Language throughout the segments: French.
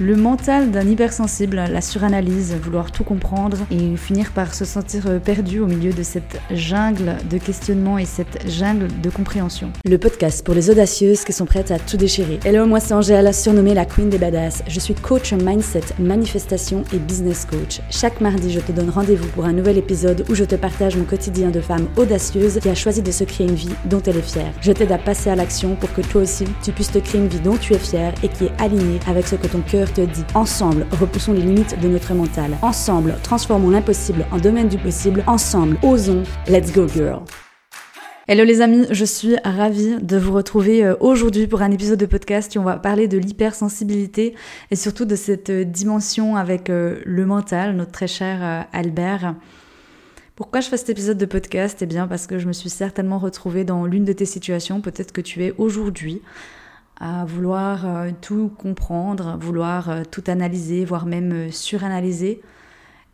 Le mental d'un hypersensible, la suranalyse, vouloir tout comprendre et finir par se sentir perdu au milieu de cette jungle de questionnement et cette jungle de compréhension. Le podcast pour les audacieuses qui sont prêtes à tout déchirer. Hello, moi c'est Angèle, surnommée la Queen des Badass. Je suis coach mindset, manifestation et business coach. Chaque mardi, je te donne rendez-vous pour un nouvel épisode où je te partage mon quotidien de femme audacieuse qui a choisi de se créer une vie dont elle est fière. Je t'aide à passer à l'action pour que toi aussi, tu puisses te créer une vie dont tu es fière et qui est alignée avec ce que ton cœur te dit. Ensemble, repoussons les limites de notre mental. Ensemble, transformons l'impossible en domaine du possible. Ensemble, osons. Let's go girl. Hello les amis, je suis ravie de vous retrouver euh, aujourd'hui pour un épisode de podcast où on va parler de l'hypersensibilité et surtout de cette euh, dimension avec euh, le mental, notre très cher Albert. Pourquoi je fais cet épisode de podcast? Eh bien parce que je me suis certainement retrouvée dans l'une de tes situations, peut-être que tu es aujourd'hui à vouloir euh, tout comprendre, vouloir euh, tout analyser, voire même euh, suranalyser.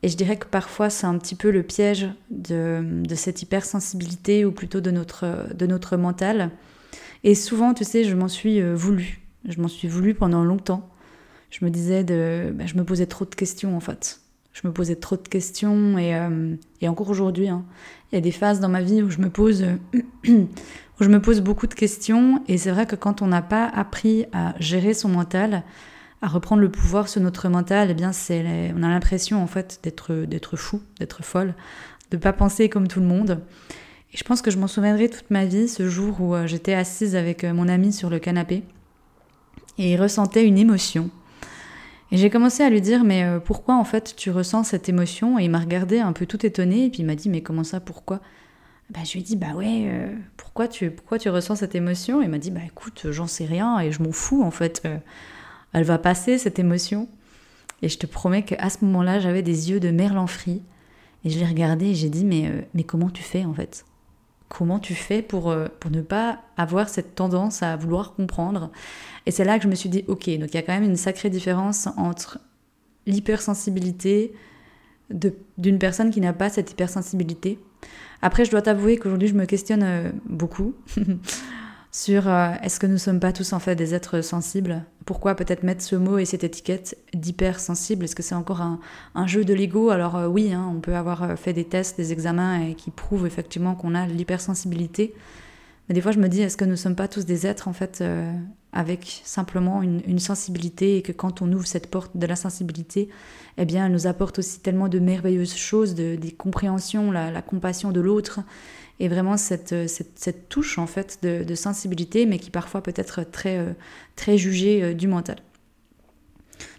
Et je dirais que parfois c'est un petit peu le piège de, cette hypersensibilité ou plutôt de notre, de notre mental. Et souvent, tu sais, je m'en suis voulu. Je m'en suis voulu pendant longtemps. Je me disais de. Ben, je me posais trop de questions en fait. Je me posais trop de questions et, et encore aujourd'hui, hein, il y a des phases dans ma vie où je me pose je me pose beaucoup de questions et c'est vrai que quand on n'a pas appris à gérer son mental, à reprendre le pouvoir sur notre mental, eh bien c'est on a l'impression en fait d'être d'être fou, d'être folle, de pas penser comme tout le monde. Et je pense que je m'en souviendrai toute ma vie ce jour où euh, j'étais assise avec euh, mon ami sur le canapé et il ressentait une émotion. Et j'ai commencé à lui dire mais euh, pourquoi en fait tu ressens cette émotion? Et il m'a regardé un peu tout étonné et puis il m'a dit mais comment ça pourquoi? Bah, je lui ai dit, bah ouais, euh, pourquoi, tu, pourquoi tu ressens cette émotion? Il m'a dit, bah écoute, j'en sais rien et je m'en fous en fait. Euh, elle va passer cette émotion. Et je te promets qu'à ce moment-là, j'avais des yeux de merlan frit. Et je l'ai regardé et j'ai dit, mais, mais comment tu fais en fait? Comment tu fais pour, pour ne pas avoir cette tendance à vouloir comprendre. Et c'est là que je me suis dit, ok, donc il y a quand même une sacrée différence entre l'hypersensibilité d'une personne qui n'a pas cette hypersensibilité. Après, je dois t'avouer qu'aujourd'hui, je me questionne euh, beaucoup sur euh, est-ce que nous sommes pas tous en fait des êtres sensibles? Pourquoi peut-être mettre ce mot et cette étiquette d'hypersensible? Est-ce que c'est encore un, jeu de l'ego? Alors euh, oui, hein, on peut avoir fait des tests, des examens qui prouvent effectivement qu'on a l'hypersensibilité. Mais des fois, je me dis, est-ce que nous ne sommes pas tous des êtres en fait avec simplement une, sensibilité et que quand on ouvre cette porte de la sensibilité, eh bien, elle nous apporte aussi tellement de merveilleuses choses, de, des compréhensions, la, compassion de l'autre et vraiment cette, cette, touche en fait de, sensibilité, mais qui parfois peut être très, euh, très jugée euh, du mental.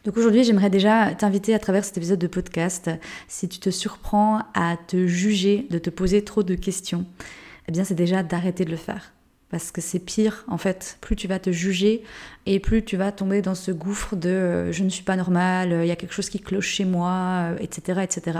Donc aujourd'hui, j'aimerais déjà t'inviter à travers cet épisode de podcast, si tu te surprends à te juger, de te poser trop de questions, eh bien c'est déjà d'arrêter de le faire parce que c'est pire en fait. Plus tu vas te juger et plus tu vas tomber dans ce gouffre de euh, je ne suis pas normal, il y a quelque chose qui cloche chez moi, etc., euh, etc.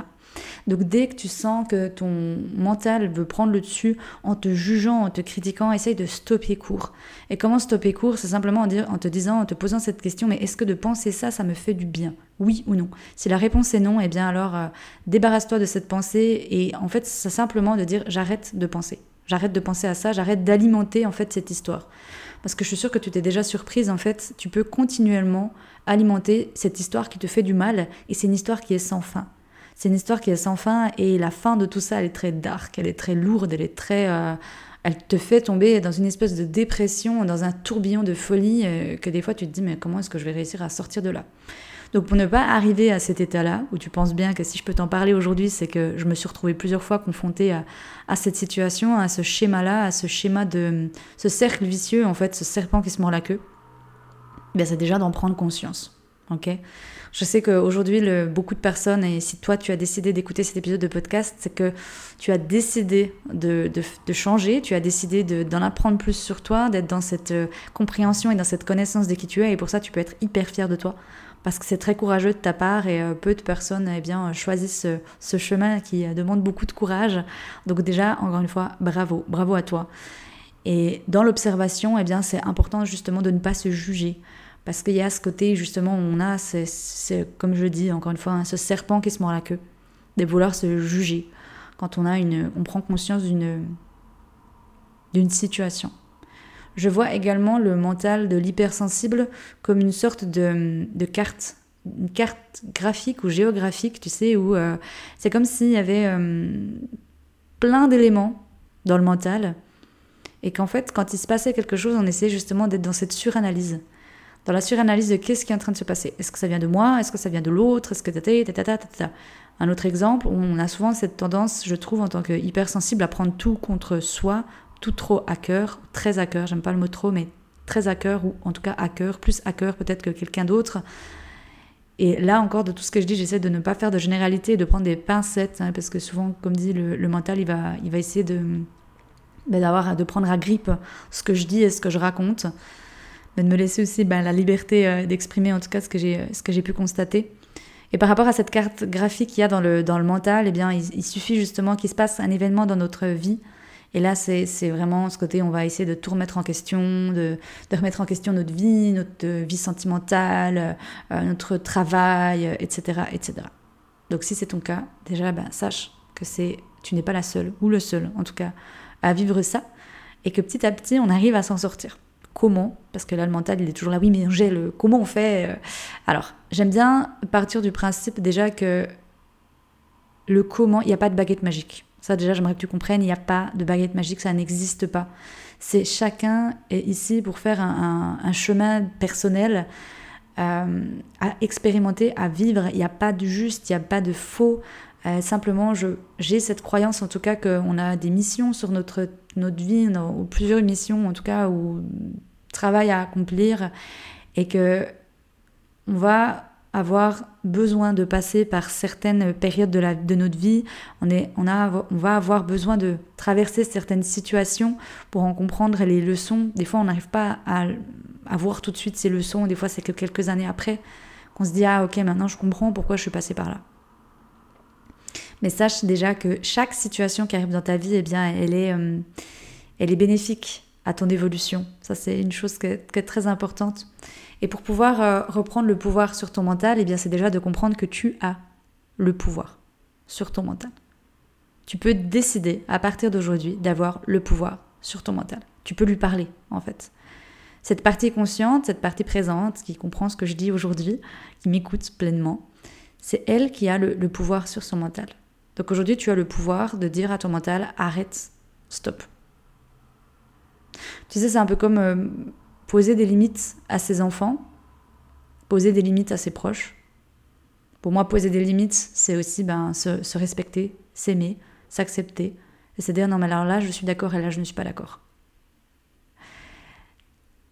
Donc dès que tu sens que ton mental veut prendre le dessus en te jugeant, en te critiquant, essaye de stopper court. Et comment stopper court? C'est simplement en, te disant, en te posant cette question, mais est-ce que de penser ça, ça me fait du bien? Oui ou non? Si la réponse est non, eh bien alors euh, débarrasse-toi de cette pensée et en fait c'est simplement de dire j'arrête de penser. J'arrête de penser à ça, j'arrête d'alimenter en fait cette histoire. Parce que je suis sûre que tu t'es déjà surprise, en fait, tu peux continuellement alimenter cette histoire qui te fait du mal, et c'est une histoire qui est sans fin. C'est une histoire qui est sans fin, et la fin de tout ça, elle est très dark, elle est très lourde, elle est très... Euh, elle te fait tomber dans une espèce de dépression, dans un tourbillon de folie, euh, que des fois tu te dis, mais comment est-ce que je vais réussir à sortir de là? Donc pour ne pas arriver à cet état-là, où tu penses bien que si je peux t'en parler aujourd'hui, c'est que je me suis retrouvée plusieurs fois confrontée à, cette situation, à ce schéma-là, à ce schéma de ce cercle vicieux, en fait, ce serpent qui se mord la queue, bien c'est déjà d'en prendre conscience. ok? Je sais qu'aujourd'hui, beaucoup de personnes, et si toi tu as décidé d'écouter cet épisode de podcast, c'est que tu as décidé de, de, changer, tu as décidé d'en apprendre plus sur toi, d'être dans cette euh, compréhension et dans cette connaissance de qui tu es, et pour ça tu peux être hyper fier de toi parce que c'est très courageux de ta part et euh, peu de personnes eh bien, choisissent ce, chemin qui euh, demande beaucoup de courage. Donc déjà, encore une fois, bravo, bravo à toi. Et dans l'observation, eh bien, c'est important justement de ne pas se juger. Parce qu'il y a ce côté, justement, on a, c'est, comme je dis encore une fois, hein, ce serpent qui se mord la queue, de vouloir se juger quand on, a une, on prend conscience d'une, d'une situation. Je vois également le mental de l'hypersensible comme une sorte de, carte, une carte graphique ou géographique, tu sais, où euh, c'est comme s'il y avait euh, plein d'éléments dans le mental et qu'en fait, quand il se passait quelque chose, on essayait justement d'être dans cette suranalyse. Dans la suranalyse de qu'est-ce qui est en train de se passer. Est-ce que ça vient de moi? Est-ce que ça vient de l'autre? Est-ce que tata, Un autre exemple, on a souvent cette tendance, je trouve, en tant que hypersensible, à prendre tout contre soi, tout trop à cœur, très à cœur, j'aime pas le mot trop, mais très à cœur, ou en tout cas à cœur, plus à cœur peut-être que quelqu'un d'autre. Et là encore, de tout ce que je dis, j'essaie de ne pas faire de généralité, de prendre des pincettes, hein, parce que souvent, comme dit le, mental, il va, il va essayer de, ben, d'avoir, de prendre à grippe ce que je dis et ce que je raconte, mais de me laisser aussi ben, la liberté euh, d'exprimer en tout cas ce que j'ai, ce que j'ai pu constater. Et par rapport à cette carte graphique qu'il y a dans le, dans le mental, eh bien, il suffit justement qu'il se passe un événement dans notre vie et là, c'est vraiment ce côté, on va essayer de tout remettre en question, de, remettre en question notre vie, notre vie sentimentale, euh, notre travail, etc., etc. Donc si c'est ton cas, déjà, ben, sache que c'est, tu n'es pas la seule, ou le seul en tout cas, à vivre ça, et que petit à petit, on arrive à s'en sortir. Comment? Parce que là, le mental, il est toujours là, oui, mais Angèle, comment on fait euh? Alors, j'aime bien partir du principe déjà que le comment, il n'y a pas de baguette magique. Ça déjà, j'aimerais que tu comprennes, il n'y a pas de baguette magique, ça n'existe pas. C'est chacun est ici pour faire un, chemin personnel euh, à expérimenter, à vivre. Il n'y a pas de juste, il n'y a pas de faux. Euh, simplement, j'ai cette croyance en tout cas qu'on a des missions sur notre, notre vie, ou plusieurs missions en tout cas, ou travail à accomplir, et que on va avoir besoin de passer par certaines périodes de, notre vie, on, est, on, a, on va avoir besoin de traverser certaines situations pour en comprendre les leçons. Des fois, on n'arrive pas à, voir tout de suite ces leçons, des fois, c'est que quelques années après qu'on se dit Ah, ok, maintenant je comprends pourquoi je suis passée par là. Mais sache déjà que chaque situation qui arrive dans ta vie, eh bien, elle est, euh, elle est bénéfique à ton évolution. Ça, c'est une chose qui est très importante. Et pour pouvoir euh, reprendre le pouvoir sur ton mental, eh bien c'est déjà de comprendre que tu as le pouvoir sur ton mental. Tu peux décider à partir d'aujourd'hui d'avoir le pouvoir sur ton mental. Tu peux lui parler en fait. Cette partie consciente, cette partie présente, qui comprend ce que je dis aujourd'hui, qui m'écoute pleinement, c'est elle qui a le, pouvoir sur son mental. Donc aujourd'hui, tu as le pouvoir de dire à ton mental arrête, stop. Tu sais, c'est un peu comme euh, poser des limites à ses enfants, poser des limites à ses proches. Pour moi, poser des limites, c'est aussi ben, se, respecter, s'aimer, s'accepter, et se dire non mais alors là je suis d'accord et là je ne suis pas d'accord.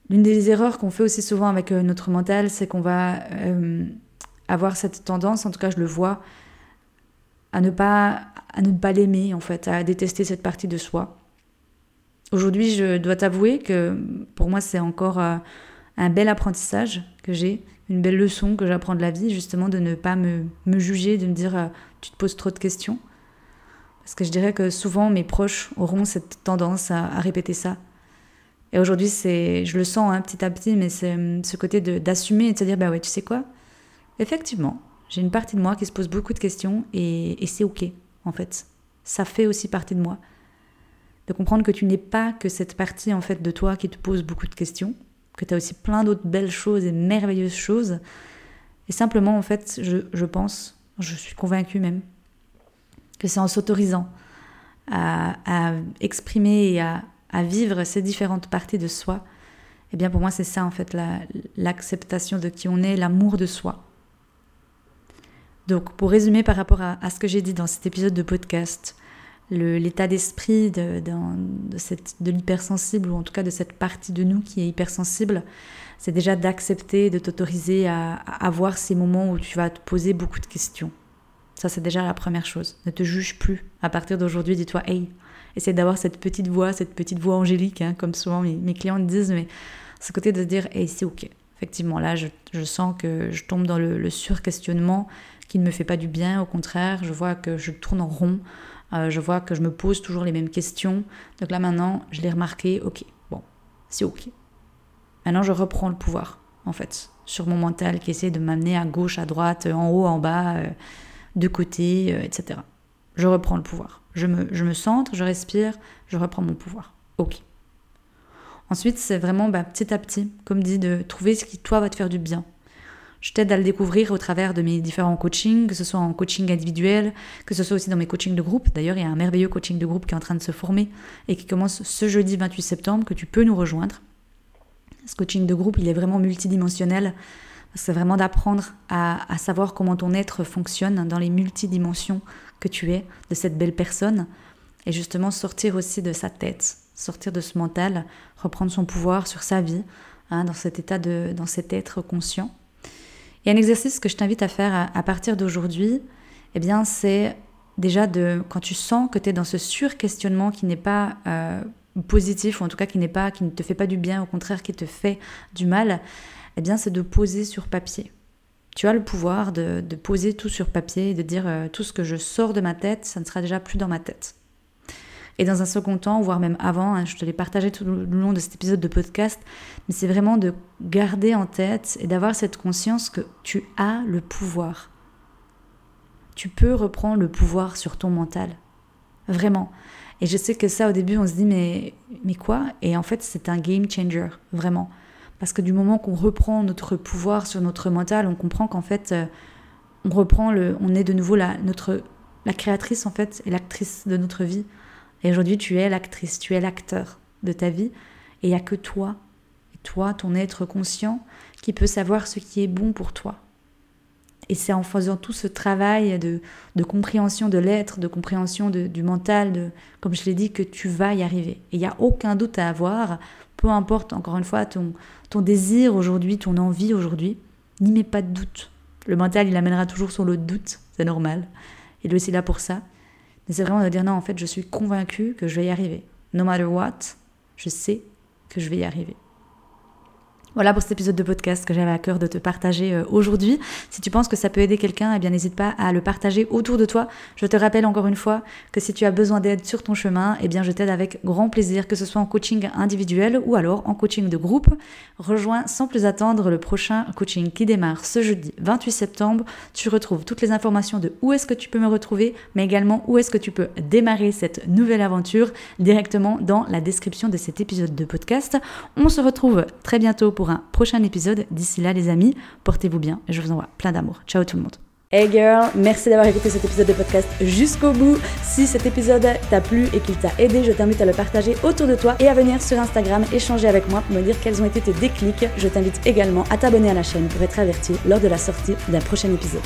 L'une des erreurs qu'on fait aussi souvent avec euh, notre mental, c'est qu'on va euh, avoir cette tendance, en tout cas je le vois, à ne pas à ne pas l'aimer en fait, à détester cette partie de soi. Aujourd'hui, je dois t'avouer que pour moi, c'est encore euh, un bel apprentissage que j'ai, une belle leçon que j'apprends de la vie, justement, de ne pas me, juger, de me dire euh, tu te poses trop de questions. Parce que je dirais que souvent, mes proches auront cette tendance à, répéter ça. Et aujourd'hui, c'est, je le sens hein, petit à petit, mais c'est hum, ce côté d'assumer et de se dire bah ouais, tu sais quoi? Effectivement, j'ai une partie de moi qui se pose beaucoup de questions et c'est ok, en fait. Ça fait aussi partie de moi de comprendre que tu n'es pas que cette partie en fait de toi qui te pose beaucoup de questions, que tu as aussi plein d'autres belles choses et merveilleuses choses. Et simplement en fait, je, pense, je suis convaincue même, que c'est en s'autorisant à, exprimer et à, vivre ces différentes parties de soi, eh bien pour moi c'est ça en fait l'acceptation de qui on est, l'amour de soi. Donc pour résumer par rapport à, à ce que j'ai dit dans cet épisode de podcast, l'état d'esprit de, de, l'hypersensible, ou en tout cas de cette partie de nous qui est hypersensible, c'est déjà d'accepter, de t'autoriser à, avoir ces moments où tu vas te poser beaucoup de questions. Ça, c'est déjà la première chose. Ne te juge plus. À partir d'aujourd'hui, dis-toi, hey, essaie d'avoir cette petite voix, cette petite voix angélique, hein, comme souvent mes, clients me disent, mais ce côté de se dire, hey, c'est ok. Effectivement, là, je, sens que je tombe dans le, le surquestionnement qui ne me fait pas du bien. Au contraire, je vois que je tourne en rond. Euh, je vois que je me pose toujours les mêmes questions. Donc là maintenant, je l'ai remarqué, ok, bon, c'est ok. Maintenant, je reprends le pouvoir, en fait, sur mon mental qui essaie de m'amener à gauche, à droite, en haut, en bas, euh, de côté, euh, etc. Je reprends le pouvoir. Je me, je me centre, je respire, je reprends mon pouvoir. Ok. Ensuite, c'est vraiment bah, petit à petit, comme dit, de trouver ce qui, toi, va te faire du bien. Je t'aide à le découvrir au travers de mes différents coachings, que ce soit en coaching individuel, que ce soit aussi dans mes coachings de groupe. D'ailleurs, il y a un merveilleux coaching de groupe qui est en train de se former et qui commence ce jeudi 28 septembre, que tu peux nous rejoindre. Ce coaching de groupe, il est vraiment multidimensionnel. C'est vraiment d'apprendre à, savoir comment ton être fonctionne dans les multidimensions que tu es, de cette belle personne, et justement sortir aussi de sa tête, sortir de ce mental, reprendre son pouvoir sur sa vie, hein, dans cet état de, dans cet être conscient. Et un exercice que je t'invite à faire à, partir d'aujourd'hui, eh bien, c'est déjà de, quand tu sens que tu es dans ce sur-questionnement qui n'est pas euh, positif, ou en tout cas qui n'est pas, qui ne te fait pas du bien, au contraire qui te fait du mal, eh bien, c'est de poser sur papier. Tu as le pouvoir de, poser tout sur papier et de dire euh, tout ce que je sors de ma tête, ça ne sera déjà plus dans ma tête. Et dans un second temps, voire même avant, hein, je te l'ai partagé tout le long de cet épisode de podcast, mais c'est vraiment de garder en tête et d'avoir cette conscience que tu as le pouvoir. Tu peux reprendre le pouvoir sur ton mental. Vraiment. Et je sais que ça, au début, on se dit, mais, mais quoi? Et en fait, c'est un game changer, vraiment. Parce que du moment qu'on reprend notre pouvoir sur notre mental, on comprend qu'en fait, euh, on reprend le, on est de nouveau la, notre, la créatrice, en fait, et l'actrice de notre vie. Et aujourd'hui, tu es l'actrice, tu es l'acteur de ta vie. Et il n'y a que toi, et toi, ton être conscient, qui peut savoir ce qui est bon pour toi. Et c'est en faisant tout ce travail de, compréhension de l'être, de compréhension du mental, de, comme je l'ai dit, que tu vas y arriver. Et il n'y a aucun doute à avoir, peu importe, encore une fois, ton, ton désir aujourd'hui, ton envie aujourd'hui, n'y mets pas de doute. Le mental, il amènera toujours sur le doute, c'est normal. Il est aussi là pour ça. C'est vraiment de dire non, en fait, je suis convaincue que je vais y arriver. No matter what, je sais que je vais y arriver. Voilà pour cet épisode de podcast que j'avais à cœur de te partager euh, aujourd'hui. Si tu penses que ça peut aider quelqu'un, eh bien n'hésite pas à le partager autour de toi. Je te rappelle encore une fois que si tu as besoin d'aide sur ton chemin, eh bien je t'aide avec grand plaisir, que ce soit en coaching individuel ou alors en coaching de groupe. Rejoins sans plus attendre le prochain coaching qui démarre ce jeudi 28 septembre. Tu retrouves toutes les informations de où est-ce que tu peux me retrouver, mais également où est-ce que tu peux démarrer cette nouvelle aventure directement dans la description de cet épisode de podcast. On se retrouve très bientôt un prochain épisode. D'ici là, les amis, portez-vous bien et je vous envoie plein d'amour. Ciao tout le monde. Hey girl, merci d'avoir écouté cet épisode de podcast jusqu'au bout. Si cet épisode t'a plu et qu'il t'a aidé, je t'invite à le partager autour de toi et à venir sur Instagram échanger avec moi pour me dire quels ont été tes déclics. Je t'invite également à t'abonner à la chaîne pour être averti lors de la sortie d'un prochain épisode.